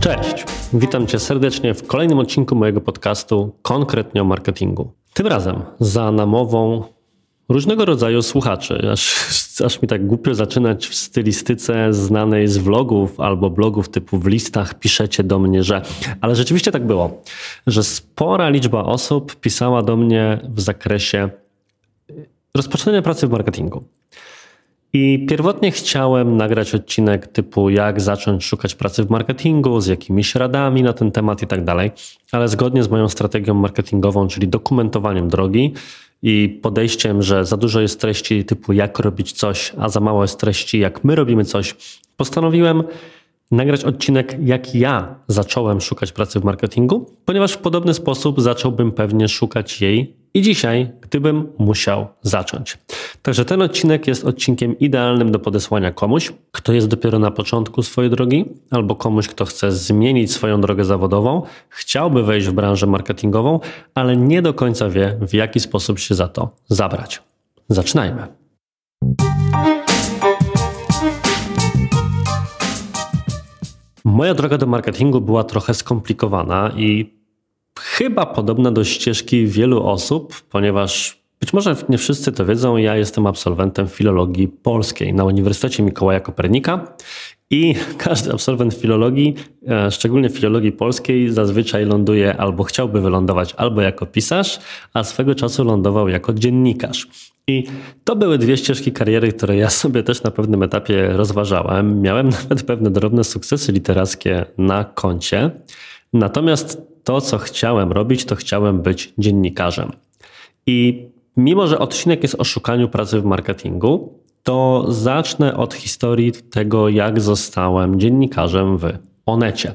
Cześć, witam Cię serdecznie w kolejnym odcinku mojego podcastu konkretnie o marketingu. Tym razem za namową różnego rodzaju słuchaczy. Aż, aż mi tak głupio zaczynać w stylistyce znanej z vlogów albo blogów typu w listach piszecie do mnie, że... Ale rzeczywiście tak było, że spora liczba osób pisała do mnie w zakresie rozpoczynania pracy w marketingu. I pierwotnie chciałem nagrać odcinek typu jak zacząć szukać pracy w marketingu, z jakimiś radami na ten temat i tak dalej, ale zgodnie z moją strategią marketingową, czyli dokumentowaniem drogi i podejściem, że za dużo jest treści typu jak robić coś, a za mało jest treści jak my robimy coś, postanowiłem nagrać odcinek, jak ja zacząłem szukać pracy w marketingu, ponieważ w podobny sposób zacząłbym pewnie szukać jej i dzisiaj, gdybym musiał zacząć. Także ten odcinek jest odcinkiem idealnym do podesłania komuś, kto jest dopiero na początku swojej drogi, albo komuś, kto chce zmienić swoją drogę zawodową, chciałby wejść w branżę marketingową, ale nie do końca wie, w jaki sposób się za to zabrać. Zaczynajmy. Moja droga do marketingu była trochę skomplikowana i chyba podobna do ścieżki wielu osób, ponieważ być może nie wszyscy to wiedzą, ja jestem absolwentem filologii polskiej na Uniwersytecie Mikołaja Kopernika i każdy absolwent filologii, e, szczególnie filologii polskiej, zazwyczaj ląduje albo chciałby wylądować albo jako pisarz, a swego czasu lądował jako dziennikarz. I to były dwie ścieżki kariery, które ja sobie też na pewnym etapie rozważałem. Miałem nawet pewne drobne sukcesy literackie na koncie. Natomiast to, co chciałem robić, to chciałem być dziennikarzem. I mimo, że odcinek jest o szukaniu pracy w marketingu, to zacznę od historii tego, jak zostałem dziennikarzem w Onecie.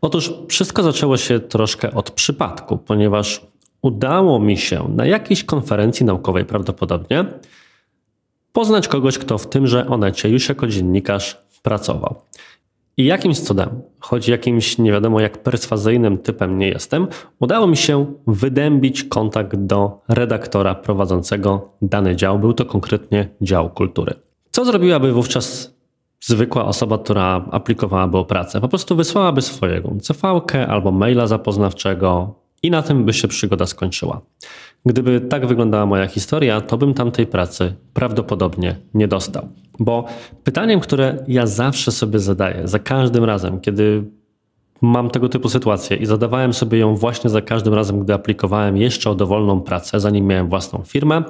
Otóż wszystko zaczęło się troszkę od przypadku, ponieważ udało mi się na jakiejś konferencji naukowej prawdopodobnie poznać kogoś, kto w tymże Onecie już jako dziennikarz pracował. I jakimś cudem, choć jakimś nie wiadomo jak perswazyjnym typem nie jestem, udało mi się wydębić kontakt do redaktora prowadzącego dany dział. Był to konkretnie dział kultury. Co zrobiłaby wówczas zwykła osoba, która aplikowałaby o pracę? Po prostu wysłałaby swojego cv albo maila zapoznawczego i na tym by się przygoda skończyła. Gdyby tak wyglądała moja historia, to bym tamtej pracy prawdopodobnie nie dostał. Bo pytaniem, które ja zawsze sobie zadaję, za każdym razem, kiedy mam tego typu sytuację i zadawałem sobie ją właśnie za każdym razem, gdy aplikowałem jeszcze o dowolną pracę, zanim miałem własną firmę,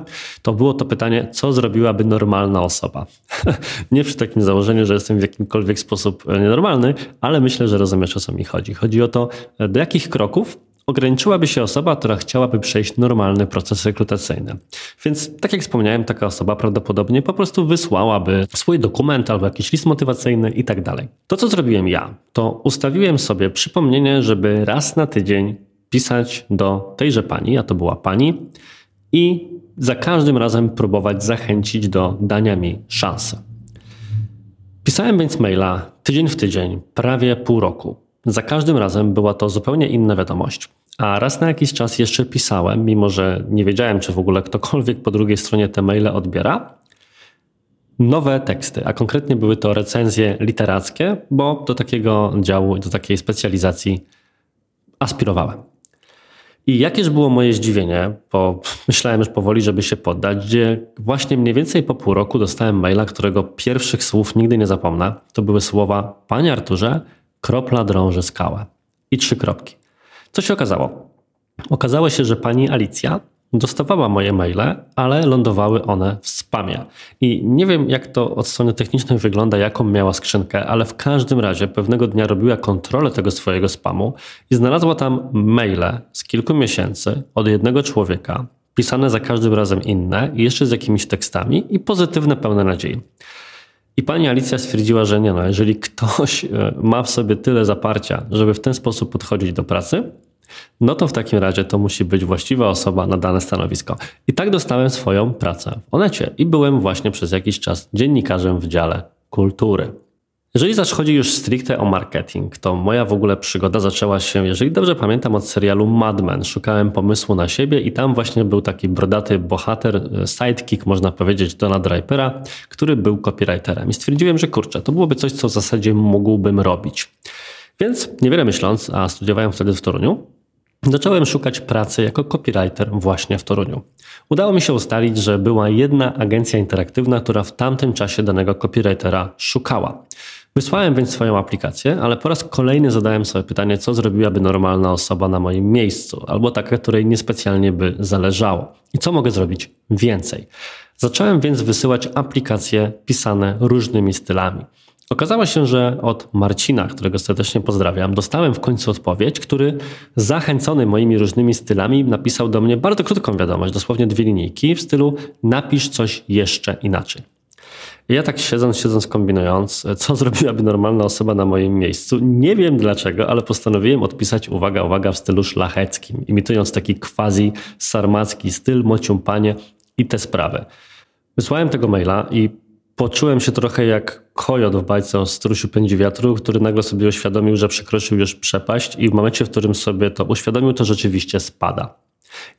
to było to pytanie, co zrobiłaby normalna osoba. Nie przy takim założeniu, że jestem w jakimkolwiek sposób nienormalny, ale myślę, że rozumiesz o co mi chodzi. Chodzi o to, do jakich kroków ograniczyłaby się osoba, która chciałaby przejść normalny proces rekrutacyjny. Więc, tak jak wspomniałem, taka osoba prawdopodobnie po prostu wysłałaby swój dokument albo jakiś list motywacyjny i tak dalej. To, co zrobiłem ja, to ustawiłem sobie przypomnienie, żeby raz na tydzień pisać do tejże pani, a to była pani, i za każdym razem próbować zachęcić do dania mi szansy. Pisałem więc maila tydzień w tydzień, prawie pół roku. Za każdym razem była to zupełnie inna wiadomość. A raz na jakiś czas jeszcze pisałem, mimo że nie wiedziałem, czy w ogóle ktokolwiek po drugiej stronie te maile odbiera, nowe teksty, a konkretnie były to recenzje literackie, bo do takiego działu, do takiej specjalizacji aspirowałem. I jakież było moje zdziwienie, bo myślałem już powoli, żeby się poddać, gdzie właśnie mniej więcej po pół roku dostałem maila, którego pierwszych słów nigdy nie zapomnę. To były słowa: Panie Arturze, kropla drąży skałę. I trzy kropki. Co się okazało? Okazało się, że pani Alicja dostawała moje maile, ale lądowały one w spamie. I nie wiem, jak to od strony technicznej wygląda, jaką miała skrzynkę, ale w każdym razie pewnego dnia robiła kontrolę tego swojego spamu i znalazła tam maile z kilku miesięcy od jednego człowieka, pisane za każdym razem inne jeszcze z jakimiś tekstami i pozytywne, pełne nadziei. I pani Alicja stwierdziła, że nie no, jeżeli ktoś e, ma w sobie tyle zaparcia, żeby w ten sposób podchodzić do pracy, no to w takim razie to musi być właściwa osoba na dane stanowisko. I tak dostałem swoją pracę w Onecie i byłem właśnie przez jakiś czas dziennikarzem w dziale kultury. Jeżeli zaś chodzi już stricte o marketing, to moja w ogóle przygoda zaczęła się, jeżeli dobrze pamiętam, od serialu Mad Men. Szukałem pomysłu na siebie i tam właśnie był taki brodaty bohater, e, sidekick, można powiedzieć, Dona Drapera, który był copywriterem. I stwierdziłem, że kurczę, to byłoby coś, co w zasadzie mógłbym robić. Więc niewiele myśląc, a studiowałem wtedy w Toruniu, Zacząłem szukać pracy jako copywriter właśnie w Toruniu. Udało mi się ustalić, że była jedna agencja interaktywna, która w tamtym czasie danego copywritera szukała. Wysłałem więc swoją aplikację, ale po raz kolejny zadałem sobie pytanie, co zrobiłaby normalna osoba na moim miejscu, albo taka, której niespecjalnie by zależało. I co mogę zrobić więcej? Zacząłem więc wysyłać aplikacje pisane różnymi stylami. Okazało się, że od Marcina, którego serdecznie pozdrawiam, dostałem w końcu odpowiedź, który zachęcony moimi różnymi stylami napisał do mnie bardzo krótką wiadomość, dosłownie dwie linijki w stylu napisz coś jeszcze inaczej. Ja tak siedząc, siedząc, kombinując, co zrobiłaby normalna osoba na moim miejscu, nie wiem dlaczego, ale postanowiłem odpisać, uwaga, uwaga, w stylu szlacheckim, imitując taki quasi sarmacki styl, mociumpanie i te sprawy. Wysłałem tego maila i poczułem się trochę jak kojot w bajce o strusiu pędzi wiatru, który nagle sobie uświadomił, że przekroczył już przepaść i w momencie, w którym sobie to uświadomił, to rzeczywiście spada.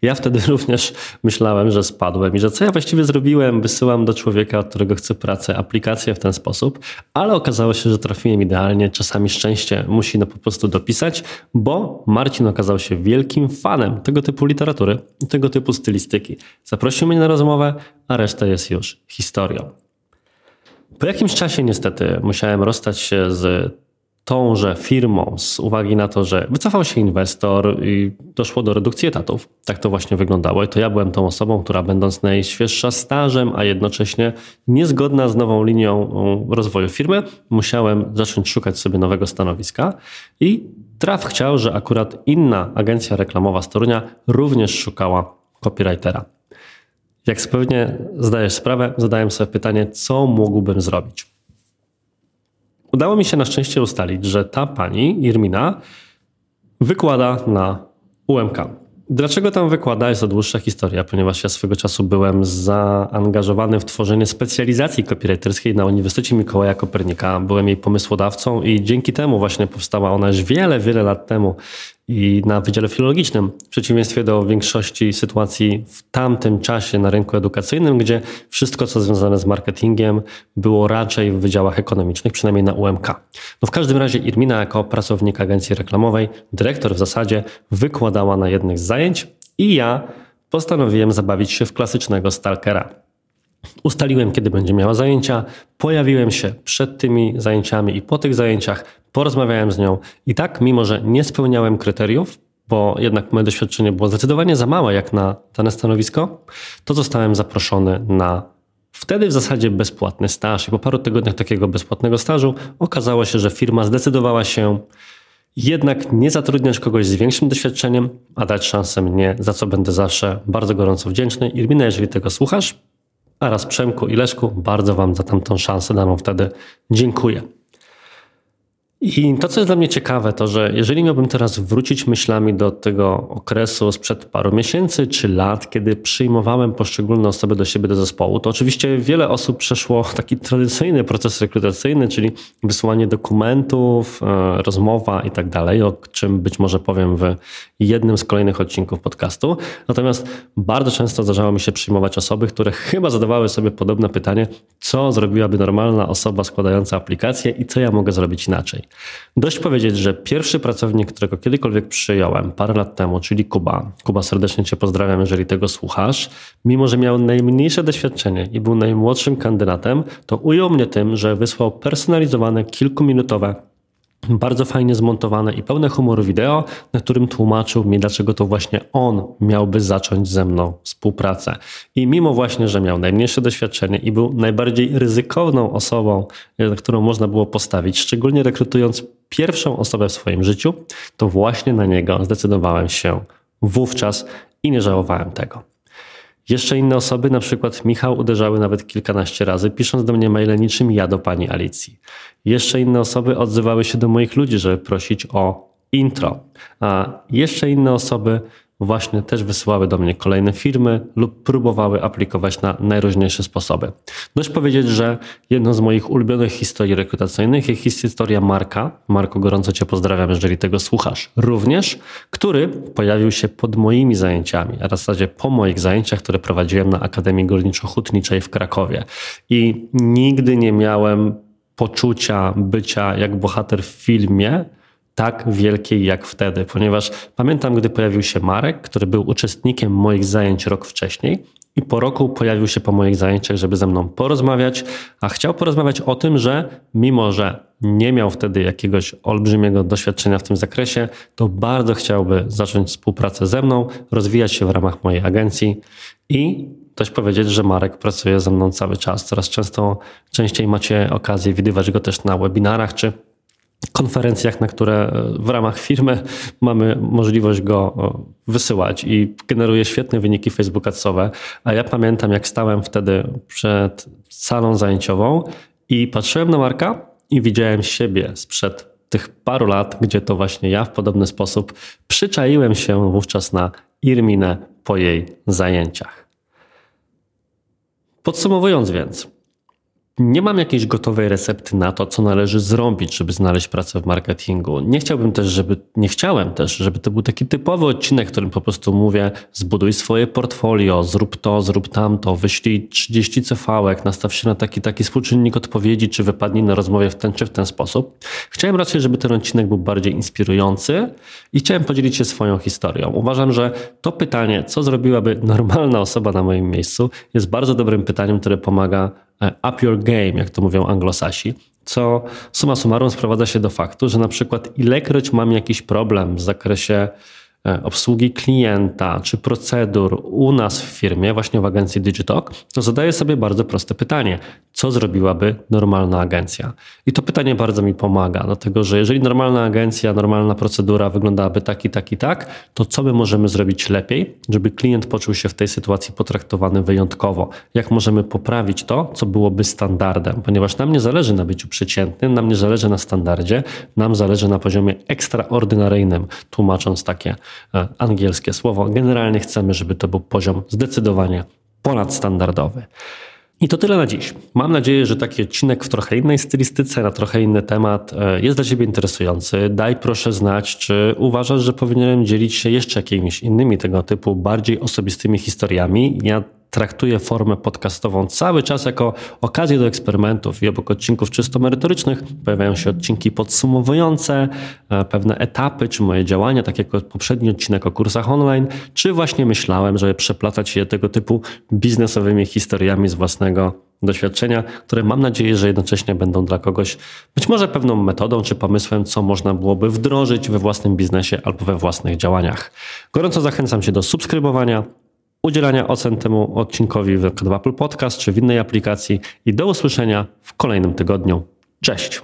Ja wtedy również myślałem, że spadłem i że co ja właściwie zrobiłem, wysyłam do człowieka, od którego chcę pracę, aplikację w ten sposób, ale okazało się, że trafiłem idealnie. Czasami szczęście musi no po prostu dopisać, bo Marcin okazał się wielkim fanem tego typu literatury i tego typu stylistyki. Zaprosił mnie na rozmowę, a reszta jest już historią. Po jakimś czasie niestety musiałem rozstać się z tąże firmą z uwagi na to, że wycofał się inwestor i doszło do redukcji etatów. Tak to właśnie wyglądało i to ja byłem tą osobą, która będąc najświeższa stażem, a jednocześnie niezgodna z nową linią rozwoju firmy, musiałem zacząć szukać sobie nowego stanowiska i traf chciał, że akurat inna agencja reklamowa z Torunia również szukała copywritera. Jak pewnie zdajesz sprawę, zadałem sobie pytanie, co mógłbym zrobić. Udało mi się na szczęście ustalić, że ta pani, Irmina, wykłada na UMK. Dlaczego tam wykłada? Jest to dłuższa historia, ponieważ ja swego czasu byłem zaangażowany w tworzenie specjalizacji copywriterskiej na Uniwersytecie Mikołaja Kopernika. Byłem jej pomysłodawcą i dzięki temu właśnie powstała ona już wiele, wiele lat temu i na Wydziale Filologicznym, w przeciwieństwie do większości sytuacji w tamtym czasie na rynku edukacyjnym, gdzie wszystko, co związane z marketingiem, było raczej w wydziałach ekonomicznych, przynajmniej na UMK. No w każdym razie Irmina, jako pracownik agencji reklamowej, dyrektor w zasadzie, wykładała na jednych z zajęć i ja postanowiłem zabawić się w klasycznego stalkera. Ustaliłem, kiedy będzie miała zajęcia, pojawiłem się przed tymi zajęciami i po tych zajęciach, porozmawiałem z nią i tak, mimo że nie spełniałem kryteriów, bo jednak moje doświadczenie było zdecydowanie za małe jak na dane stanowisko, to zostałem zaproszony na wtedy w zasadzie bezpłatny staż. I po paru tygodniach takiego bezpłatnego stażu okazało się, że firma zdecydowała się jednak nie zatrudniać kogoś z większym doświadczeniem, a dać szansę mnie, za co będę zawsze bardzo gorąco wdzięczny. Irmina, jeżeli tego słuchasz, a raz Przemku i Leszku, bardzo Wam za tamtą szansę daną wtedy dziękuję. I to, co jest dla mnie ciekawe, to że jeżeli miałbym teraz wrócić myślami do tego okresu sprzed paru miesięcy czy lat, kiedy przyjmowałem poszczególne osoby do siebie do zespołu, to oczywiście wiele osób przeszło taki tradycyjny proces rekrutacyjny, czyli wysłanie dokumentów, e, rozmowa i tak dalej, o czym być może powiem w jednym z kolejnych odcinków podcastu. Natomiast bardzo często zdarzało mi się przyjmować osoby, które chyba zadawały sobie podobne pytanie, co zrobiłaby normalna osoba składająca aplikację i co ja mogę zrobić inaczej. Dość powiedzieć, że pierwszy pracownik, którego kiedykolwiek przyjąłem parę lat temu, czyli Kuba, Kuba serdecznie Cię pozdrawiam, jeżeli tego słuchasz, mimo że miał najmniejsze doświadczenie i był najmłodszym kandydatem, to ujął mnie tym, że wysłał personalizowane, kilkuminutowe bardzo fajnie zmontowane i pełne humoru wideo, na którym tłumaczył mi, dlaczego to właśnie on miałby zacząć ze mną współpracę. I mimo właśnie, że miał najmniejsze doświadczenie i był najbardziej ryzykowną osobą, na którą można było postawić, szczególnie rekrutując pierwszą osobę w swoim życiu, to właśnie na niego zdecydowałem się wówczas i nie żałowałem tego. Jeszcze inne osoby, na przykład Michał, uderzały nawet kilkanaście razy, pisząc do mnie maile niczym ja do pani Alicji. Jeszcze inne osoby odzywały się do moich ludzi, żeby prosić o intro. A jeszcze inne osoby właśnie też wysyłały do mnie kolejne firmy lub próbowały aplikować na najróżniejsze sposoby. Dość powiedzieć, że jedną z moich ulubionych historii rekrutacyjnych jest historia Marka. Marku, gorąco Cię pozdrawiam, jeżeli tego słuchasz. Również, który pojawił się pod moimi zajęciami, a w zasadzie po moich zajęciach, które prowadziłem na Akademii Górniczo-Hutniczej w Krakowie. I nigdy nie miałem poczucia bycia jak bohater w filmie, tak wielkiej jak wtedy, ponieważ pamiętam, gdy pojawił się Marek, który był uczestnikiem moich zajęć rok wcześniej i po roku pojawił się po moich zajęciach, żeby ze mną porozmawiać, a chciał porozmawiać o tym, że mimo, że nie miał wtedy jakiegoś olbrzymiego doświadczenia w tym zakresie, to bardzo chciałby zacząć współpracę ze mną, rozwijać się w ramach mojej agencji i dość powiedzieć, że Marek pracuje ze mną cały czas. Coraz często, częściej macie okazję widywać go też na webinarach czy konferencjach, na które e, w ramach firmy mamy możliwość go wysyłać i generuje świetne wyniki Facebook Adsowe. A ja pamiętam, jak stałem wtedy przed salą zajęciową i patrzyłem na Marka i widziałem siebie sprzed tych paru lat, gdzie to właśnie ja w podobny sposób przyczaiłem się wówczas na Irminę po jej zajęciach. Podsumowując więc, nie mam jakiejś gotowej recepty na to, co należy zrobić, żeby znaleźć pracę w marketingu. Nie chciałbym też, żeby, nie chciałem też, żeby to był taki typowy odcinek, w którym po prostu mówię, zbuduj swoje portfolio, zrób to, zrób tamto, wyślij 30 CV-ek, nastaw się na taki, taki współczynnik odpowiedzi, czy wypadnij na rozmowie w ten czy w ten sposób. Chciałem raczej, żeby ten odcinek był bardziej inspirujący i chciałem podzielić się swoją historią. Uważam, że to pytanie, co zrobiłaby normalna osoba na moim miejscu, jest bardzo dobrym pytaniem, które pomaga up your game, jak to mówią anglosasi, co suma summarum sprowadza się do faktu, że na przykład ilekroć mam jakiś problem w zakresie E, obsługi klienta czy procedur u nas w firmie, właśnie w agencji Digitalk, to zadaję sobie bardzo proste pytanie: co zrobiłaby normalna agencja? I to pytanie bardzo mi pomaga, dlatego że jeżeli normalna agencja, normalna procedura wyglądałaby tak i tak i tak, to co my możemy zrobić lepiej, żeby klient poczuł się w tej sytuacji potraktowany wyjątkowo? Jak możemy poprawić to, co byłoby standardem? Ponieważ nam nie zależy na byciu przeciętnym, nam nie zależy na standardzie, nam zależy na poziomie ekstraordynaryjnym, tłumacząc takie E, angielskie słowo. Generalnie chcemy, żeby to był poziom zdecydowanie ponadstandardowy. I to tyle na dziś. Mam nadzieję, że taki odcinek w trochę innej stylistyce, na trochę inny temat e, jest dla Ciebie interesujący. Daj proszę znać, czy uważasz, że powinienem dzielić się jeszcze jakimiś innymi tego typu bardziej osobistymi historiami. Ja traktuję formę podcastową cały czas jako okazję do eksperymentów i obok odcinków czysto merytorycznych pojawiają się odcinki podsumowujące e, pewne etapy czy moje działania, tak jak poprzedni odcinek o kursach online, czy właśnie myślałem, żeby przeplatać je tego typu biznesowymi historiami z własnego doświadczenia, które mam nadzieję, że jednocześnie będą dla kogoś być może pewną metodą czy pomysłem, co można byłoby wdrożyć we własnym biznesie albo we własnych działaniach. Gorąco zachęcam Cię do subskrybowania, udzielania ocen temu odcinkowi w Apple Podcast czy w innej aplikacji i do usłyszenia w kolejnym tygodniu. Cześć!